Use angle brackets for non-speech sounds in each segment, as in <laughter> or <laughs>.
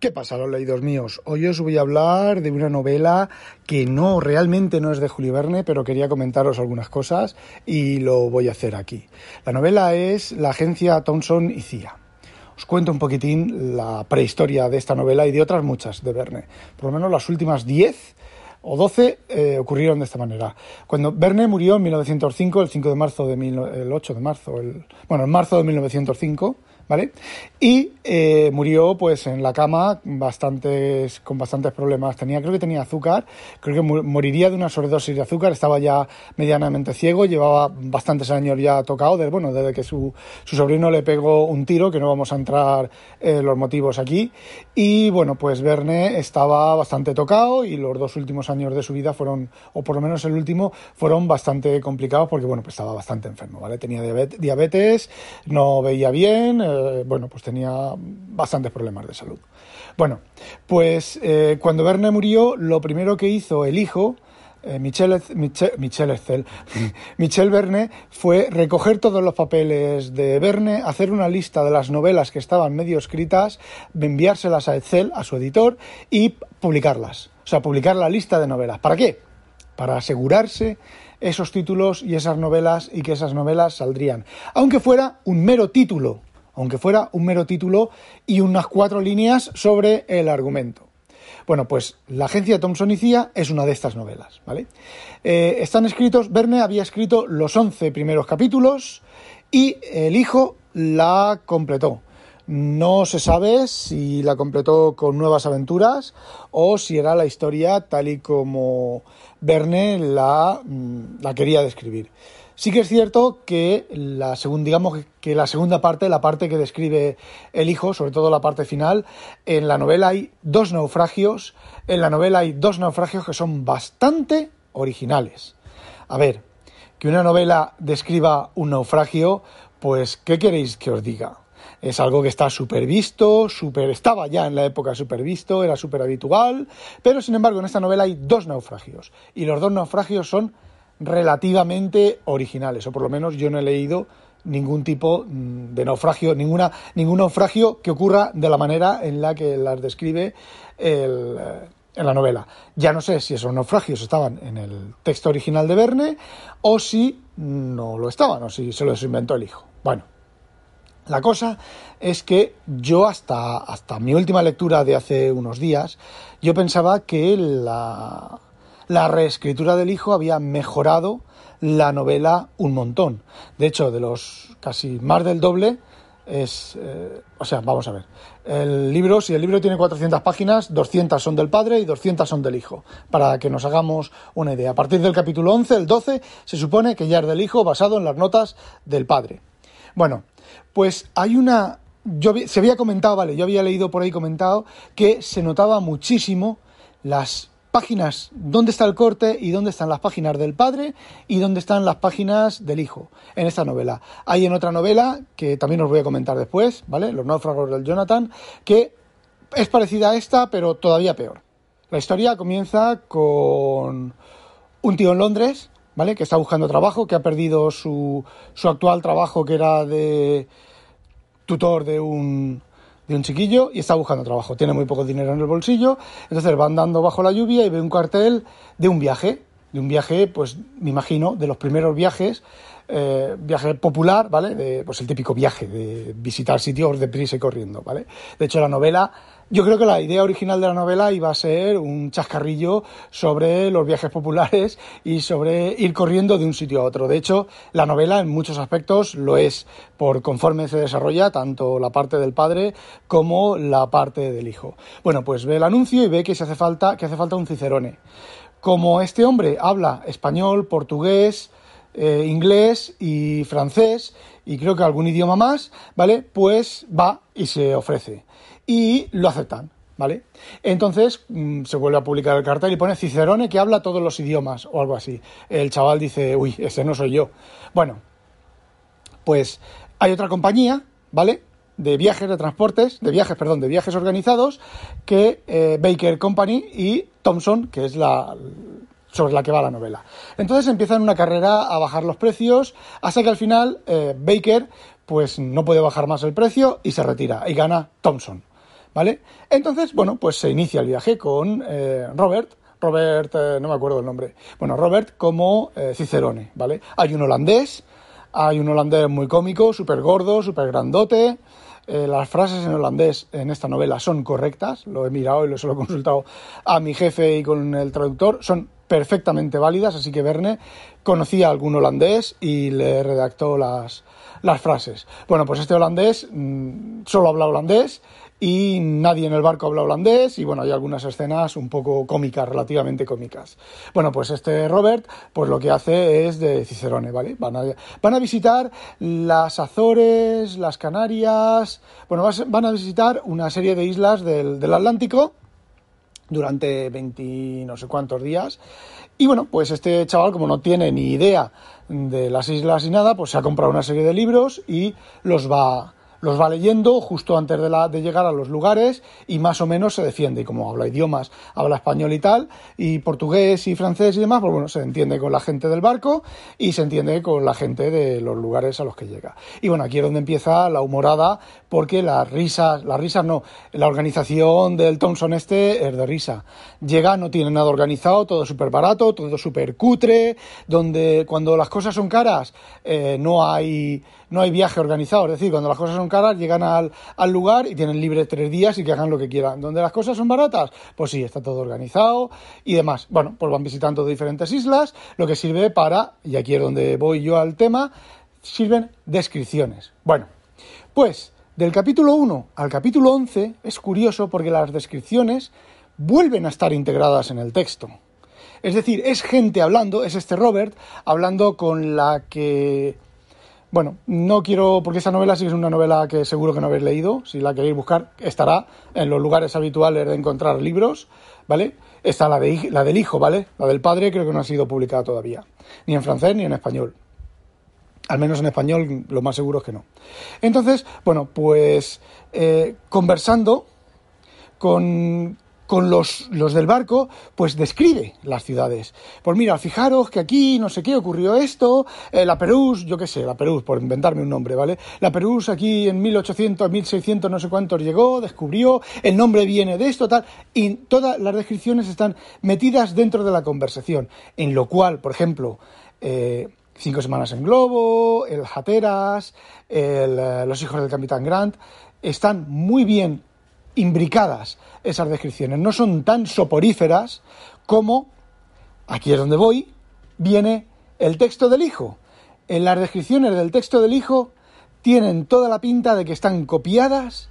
¿Qué pasa, los leídos míos? Hoy os voy a hablar de una novela que no, realmente no es de Julio Verne, pero quería comentaros algunas cosas y lo voy a hacer aquí. La novela es La agencia Thompson y Cía. Os cuento un poquitín la prehistoria de esta novela y de otras muchas de Verne. Por lo menos las últimas 10 o 12 eh, ocurrieron de esta manera. Cuando Verne murió en 1905, el 5 de marzo de mil, el 8 de marzo, el, bueno, en marzo de 1905, ¿vale? Y eh, murió pues en la cama con bastantes problemas. Tenía, creo que tenía azúcar, creo que moriría de una sobredosis de azúcar, estaba ya medianamente ciego, llevaba bastantes años ya tocado, desde, bueno, desde que su, su sobrino le pegó un tiro, que no vamos a entrar en los motivos aquí. Y bueno, pues Verne estaba bastante tocado y los dos últimos años de su vida fueron, o por lo menos el último, fueron bastante complicados porque bueno, pues estaba bastante enfermo, ¿vale? Tenía diabetes, no veía bien, eh, eh, bueno, pues tenía bastantes problemas de salud. Bueno, pues eh, cuando Verne murió, lo primero que hizo el hijo, eh, Michel, Michel, <laughs> Michel Verne, fue recoger todos los papeles de Verne, hacer una lista de las novelas que estaban medio escritas, enviárselas a Excel, a su editor, y publicarlas. O sea, publicar la lista de novelas. ¿Para qué? Para asegurarse esos títulos y esas novelas y que esas novelas saldrían. Aunque fuera un mero título, aunque fuera un mero título y unas cuatro líneas sobre el argumento. Bueno, pues la agencia Thomson y Cía es una de estas novelas, ¿vale? Eh, están escritos, Verne había escrito los 11 primeros capítulos y el hijo la completó. No se sabe si la completó con nuevas aventuras o si era la historia tal y como Verne la, mm, la quería describir. Sí que es cierto que la segunda, digamos que la segunda parte, la parte que describe el hijo, sobre todo la parte final, en la novela hay dos naufragios, en la novela hay dos naufragios que son bastante originales. A ver, que una novela describa un naufragio, pues ¿qué queréis que os diga? Es algo que está súper visto, super, estaba ya en la época súper visto, era súper habitual, pero sin embargo en esta novela hay dos naufragios y los dos naufragios son relativamente originales, o por lo menos yo no he leído ningún tipo mm, de naufragio, ninguna, ningún naufragio que ocurra de la manera en la que las describe el, eh, en la novela. Ya no sé si esos naufragios estaban en el texto original de Verne o si no lo estaban, o si se los inventó el hijo. Bueno, la cosa es que yo hasta, hasta mi última lectura de hace unos días, yo pensaba que la, la reescritura del hijo había mejorado la novela un montón. De hecho, de los casi más del doble es... Eh, o sea, vamos a ver. El libro, si el libro tiene 400 páginas, 200 son del padre y 200 son del hijo, para que nos hagamos una idea. A partir del capítulo 11, el 12, se supone que ya es del hijo basado en las notas del padre. Bueno, pues hay una... Yo, se había comentado, vale, yo había leído por ahí comentado que se notaba muchísimo las páginas, dónde está el corte y dónde están las páginas del padre y dónde están las páginas del hijo en esta novela. Hay en otra novela, que también os voy a comentar después, ¿vale? Los náufragos del Jonathan, que es parecida a esta, pero todavía peor. La historia comienza con un tío en Londres, ¿vale? Que está buscando trabajo, que ha perdido su, su actual trabajo, que era de tutor de un, de un chiquillo y está buscando trabajo. Tiene muy poco dinero en el bolsillo, entonces va andando bajo la lluvia y ve un cartel de un viaje, de un viaje, pues me imagino, de los primeros viajes, eh, viaje popular, ¿vale? De, pues el típico viaje de visitar sitios de prisa y corriendo, ¿vale? De hecho, la novela yo creo que la idea original de la novela iba a ser un chascarrillo sobre los viajes populares y sobre ir corriendo de un sitio a otro. De hecho, la novela en muchos aspectos lo es, por conforme se desarrolla tanto la parte del padre como la parte del hijo. Bueno, pues ve el anuncio y ve que se hace falta, que hace falta un cicerone. Como este hombre habla español, portugués, eh, inglés y francés y creo que algún idioma más, ¿vale? Pues va y se ofrece y lo aceptan. ¿vale? Entonces mm, se vuelve a publicar el cartel y pone Cicerone que habla todos los idiomas o algo así. El chaval dice, uy, ese no soy yo. Bueno, pues hay otra compañía, ¿vale? De viajes, de transportes, de viajes, perdón, de viajes organizados, que eh, Baker Company y Thomson, que es la sobre la que va la novela. Entonces empiezan una carrera a bajar los precios, hasta que al final eh, Baker pues no puede bajar más el precio y se retira y gana Thomson. ¿Vale? Entonces, bueno, pues se inicia el viaje con eh, Robert, Robert, no me acuerdo el nombre, bueno, Robert como Cicerone, ¿vale? Hay un holandés, hay un holandés muy cómico, súper gordo, súper grandote. Eh, las frases en holandés en esta novela son correctas, lo he mirado y lo he consultado a mi jefe y con el traductor, son perfectamente válidas, así que Verne conocía algún holandés y le redactó las, las frases. Bueno, pues este holandés mm, solo habla holandés y nadie en el barco habla holandés y bueno, hay algunas escenas un poco cómicas, relativamente cómicas. Bueno, pues este Robert, pues lo que hace es de Cicerone, ¿vale? Van a, van a visitar las Azores, las Canarias, bueno, van a visitar una serie de islas del, del Atlántico durante 20 no sé cuántos días. Y bueno, pues este chaval, como no tiene ni idea de las islas y nada, pues se ha comprado una serie de libros y los va los va leyendo justo antes de, llegar a los lugares y más o menos se defiende. Y como habla idiomas, habla español y tal, y portugués y francés y demás, pues bueno, se entiende con la gente del barco y se entiende con la gente de los lugares a los que llega. Y bueno, aquí es donde empieza la humorada, porque las risas, las risas no, la organización del Thompson este es de risa. Llega, no tiene nada organizado, todo súper barato, todo súper cutre, donde cuando las cosas son caras eh, no hay no hay viaje organizado. Es decir, cuando las cosas son caras, llegan al, lugar y tienen libre tres días y que hagan lo que quieran. Donde las cosas son baratas, pues sí, está todo organizado y demás. Bueno, pues van visitando diferentes islas, lo que sirve para, y aquí es donde voy yo al tema, sirven descripciones. Bueno, pues del capítulo 1 al capítulo 11 es curioso porque las descripciones vuelven a estar integradas en el texto. Es decir, es gente hablando, es este Robert, hablando con la que bueno, no quiero, porque esa novela sí es una novela que seguro que no habéis leído. Si la queréis buscar, estará en los lugares habituales de encontrar libros, ¿vale? Está la, de, la del hijo, ¿vale? La del padre creo que no ha sido publicada todavía, ni en francés ni en español. Al menos en español, lo más seguro es que no. Entonces, bueno, pues eh, conversando con, con los, los, del barco, pues describe las ciudades. Pues mira, fijaros que aquí no sé qué ocurrió esto, eh, la Perús, yo qué sé, la Perús, por inventarme un nombre, ¿vale? La Perús aquí en 1800, 1600, no sé cuántos llegó, descubrió, el nombre viene de esto, tal, y todas las descripciones están metidas dentro de la conversación, en lo cual, por ejemplo, eh, Cinco Semanas en Globo, el Hateras, eh, Los Hijos del Capitán Grant, están muy bien imbricadas esas descripciones. No son tan soporíferas como, aquí es donde voy, viene el texto del hijo. En las descripciones del texto del hijo tienen toda la pinta de que están copiadas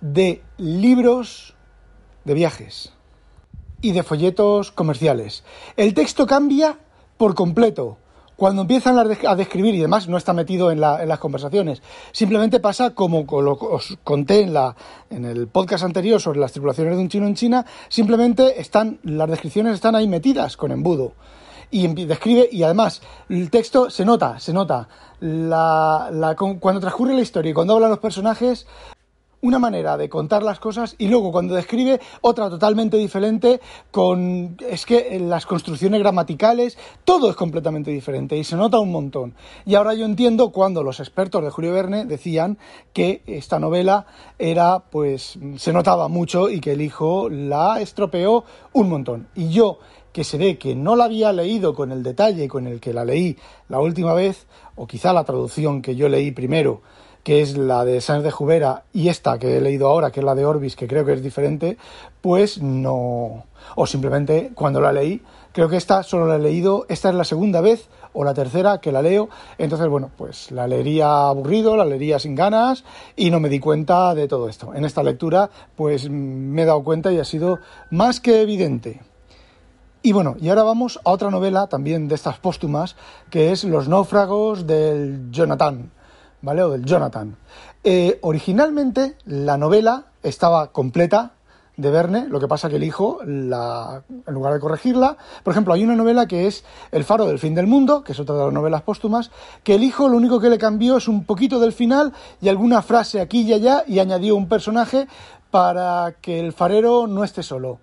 de libros de viajes y de folletos comerciales. El texto cambia por completo cuando empiezan a describir, y demás no está metido en, las conversaciones, simplemente pasa como os conté en, la, en el podcast anterior sobre las tripulaciones de un chino en China, simplemente están, las descripciones están ahí metidas con embudo. Y describe, y además, el texto se nota, se nota. La, cuando transcurre la historia y cuando hablan los personajes, una manera de contar las cosas y luego cuando describe otra totalmente diferente con es que las construcciones gramaticales todo es completamente diferente y se nota un montón. Y ahora yo entiendo cuando los expertos de Julio Verne decían que esta novela era pues se notaba mucho y que el hijo la estropeó un montón. Y yo que se ve que no la había leído con el detalle con el que la leí la última vez o quizá la traducción que yo leí primero que es la de Sáenz de Jubera, y esta que he leído ahora, que es la de Orbis, que creo que es diferente, pues no. O simplemente cuando la leí, creo que esta solo la he leído, esta es la segunda vez o la tercera que la leo, entonces bueno, pues la leería aburrido, la leería sin ganas y no me di cuenta de todo esto. En esta lectura, pues me he dado cuenta y ha sido más que evidente. Y bueno, y ahora vamos a otra novela también de estas póstumas, que es Los náufragos del Jonathan ¿vale? O del Jonathan. Eh, originalmente la novela estaba completa, de Verne, lo que pasa que el hijo, la, en lugar de corregirla, por ejemplo, hay una novela que es El faro del fin del mundo, que es otra de las novelas póstumas, que el hijo lo único que le cambió es un poquito del final y alguna frase aquí y allá y añadió un personaje para que el farero no esté solo.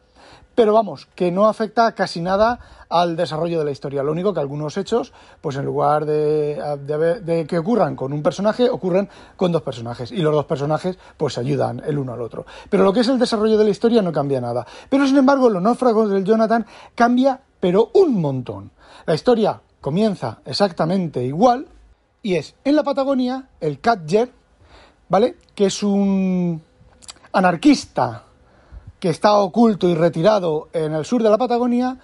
Pero vamos, que no afecta casi nada al desarrollo de la historia. Lo único que algunos hechos, pues en lugar de, que ocurran con un personaje, ocurren con dos personajes. Y los dos personajes, pues ayudan el uno al otro. Pero lo que es el desarrollo de la historia no cambia nada. Pero sin embargo, los náufragos del Jonathan cambia, pero un montón. La historia comienza exactamente igual. Y es en la Patagonia, el Catger, ¿vale? Que es un anarquista que está oculto y retirado en el sur de la Patagonia,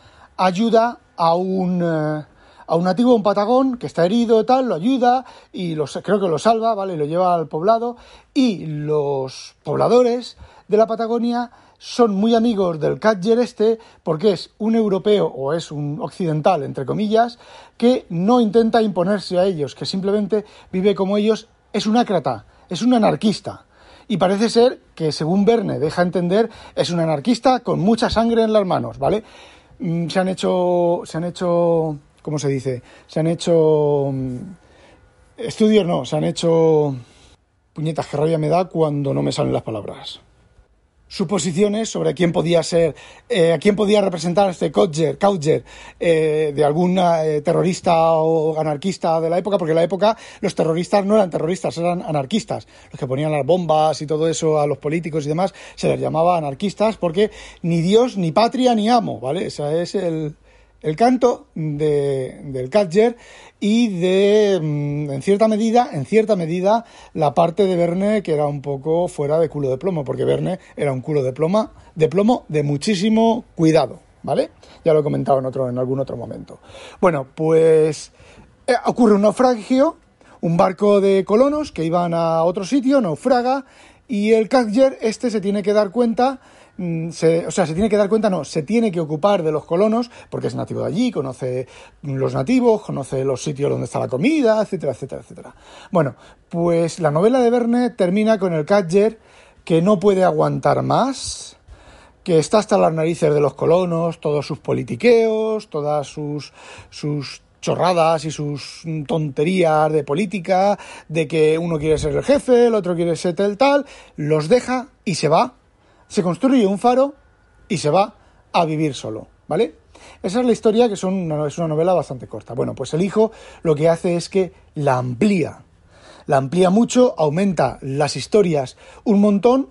ayuda a un, eh, a un nativo, un patagón, que está herido y tal, lo ayuda y creo que lo salva, ¿vale? Lo lleva al poblado y los pobladores de la Patagonia son muy amigos del Catcher este porque es un europeo o es un occidental, entre comillas, que no intenta imponerse a ellos, que simplemente vive como ellos, es un ácrata, es un anarquista y parece ser que, según Verne deja entender, es un anarquista con mucha sangre en las manos, ¿vale? Mm, se han hecho, se han hecho, ¿cómo se dice? Se han hecho mm, estudios, no, se han hecho puñetas que rabia me da cuando no me salen las palabras suposiciones sobre quién podía ser, eh, a quién podía representar este Coucher, eh, de algún eh, terrorista o anarquista de la época, porque en la época los terroristas no eran terroristas, eran anarquistas. Los que ponían las bombas y todo eso a los políticos y demás se les llamaba anarquistas porque ni Dios, ni patria, ni amo, ¿vale? Ese es el, el canto de, del Catcher y de, mm, en cierta medida, en cierta medida, la parte de Verne que era un poco fuera de culo de plomo, porque Verne era un culo de plomo, de plomo de muchísimo cuidado, ¿vale? Ya lo he comentado en, otro, en algún otro momento. Bueno, pues eh, ocurre un naufragio, un barco de colonos que iban a otro sitio, naufraga, y el Catcher este se tiene que dar cuenta Mm, o sea, se tiene que dar cuenta, no, se tiene que ocupar de los colonos, porque es nativo de allí, conoce los nativos, conoce los sitios donde está la comida, etcétera, etcétera, etcétera. Bueno, pues la novela de Verne termina con el Catcher que no puede aguantar más, que está hasta las narices de los colonos, todos sus politiqueos, todas sus, sus chorradas y sus tonterías de política, de que uno quiere ser el jefe, el otro quiere ser el tal, los deja y se va se construye un faro y se va a vivir solo, ¿vale? Esa es la historia, que es una novela bastante corta. Bueno, pues el hijo lo que hace es que la amplía. La amplía mucho, aumenta las historias un montón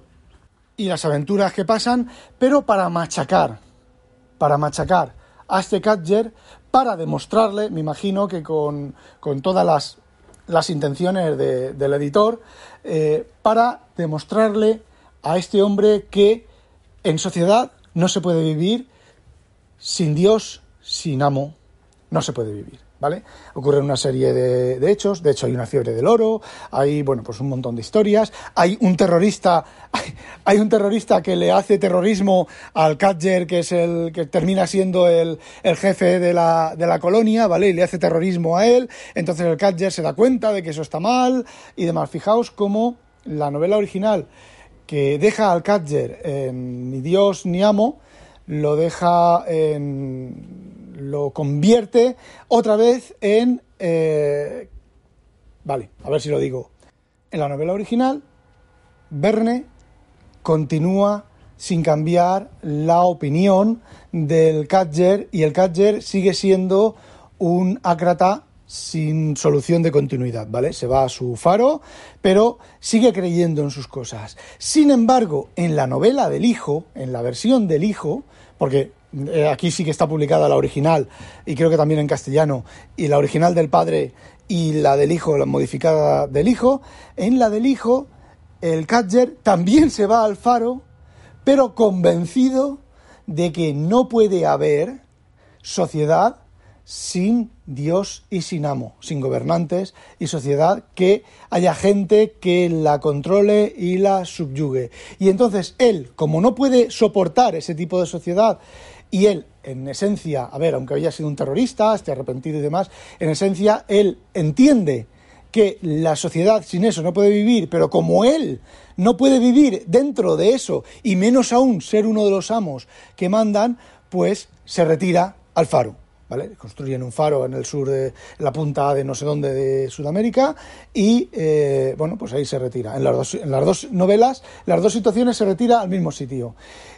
y las aventuras que pasan, pero para machacar, para machacar a este Catcher, para demostrarle, me imagino que con, todas las, las intenciones del editor, eh, para demostrarle a este hombre que en sociedad no se puede vivir sin Dios, sin amo, no se puede vivir. ¿Vale? Ocurre una serie de, hechos, de hecho hay una fiebre del oro, hay, bueno, pues un montón de historias, hay un terrorista, <laughs> hay, un terrorista que le hace terrorismo al Catcher, que es el que termina siendo el, jefe de la, de la, colonia, ¿vale? Y le hace terrorismo a él, entonces el Catcher se da cuenta de que eso está mal y demás. Fijaos cómo la novela original que deja al Catcher en ni Dios ni amo, lo deja en. lo convierte otra vez en. Eh, vale, a ver si lo digo. En la novela original, Verne continúa sin cambiar la opinión del Catcher y el Catcher sigue siendo un ácrata sin solución de continuidad, ¿vale? Se va a su faro, pero sigue creyendo en sus cosas. Sin embargo, en la novela del hijo, en la versión del hijo, porque eh, aquí sí que está publicada la original y creo que también en castellano, y la original del padre y la del hijo, la modificada del hijo, en la del hijo, el Catcher también se va al faro, pero convencido de que no puede haber sociedad sin Dios y sin amo, sin gobernantes y sociedad, que haya gente que la controle y la subyugue. Y entonces él, como no puede soportar ese tipo de sociedad, y él, en esencia, a ver, aunque haya sido un terrorista, esté arrepentido y demás, en esencia, él entiende que la sociedad sin eso no puede vivir, pero como él no puede vivir dentro de eso, y menos aún ser uno de los amos que mandan, pues se retira al faro. Construyen un faro en el sur de la punta de no sé dónde de Sudamérica y eh, bueno, pues ahí se retira. En las, dos, en las dos novelas, las dos situaciones se retira al mismo sitio.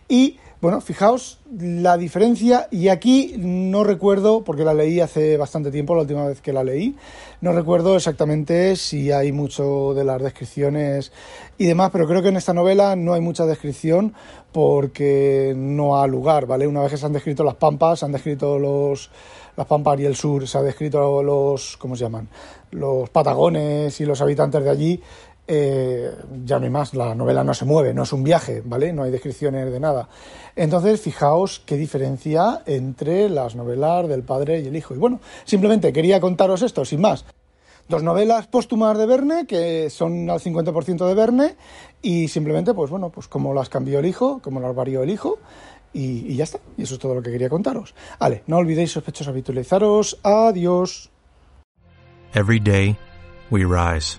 Y bueno, fijaos la diferencia, y aquí no recuerdo, porque la leí hace bastante tiempo, la última vez que la leí, no recuerdo exactamente si hay mucho de las descripciones y demás, pero creo que en esta novela no hay mucha descripción porque no ha lugar, ¿vale? Una vez que se han descrito las pampas, se han descrito los las pampas y el sur, se ha descrito los, ¿cómo se llaman? Los patagones y los habitantes de allí, eh, ya no hay más, la novela no se mueve, no es un viaje, ¿vale? No hay descripciones de nada. Entonces, fijaos qué diferencia entre las novelas del padre y el hijo. Y bueno, simplemente quería contaros esto, sin más. Dos novelas póstumas de Verne, que son al 50% de Verne, y simplemente, pues bueno, pues como las cambió el hijo, como las varió el hijo, y, y ya está. Y eso es todo lo que quería contaros. Vale, no olvidéis sospechosos habitualizaros. Adiós. Every day, we rise.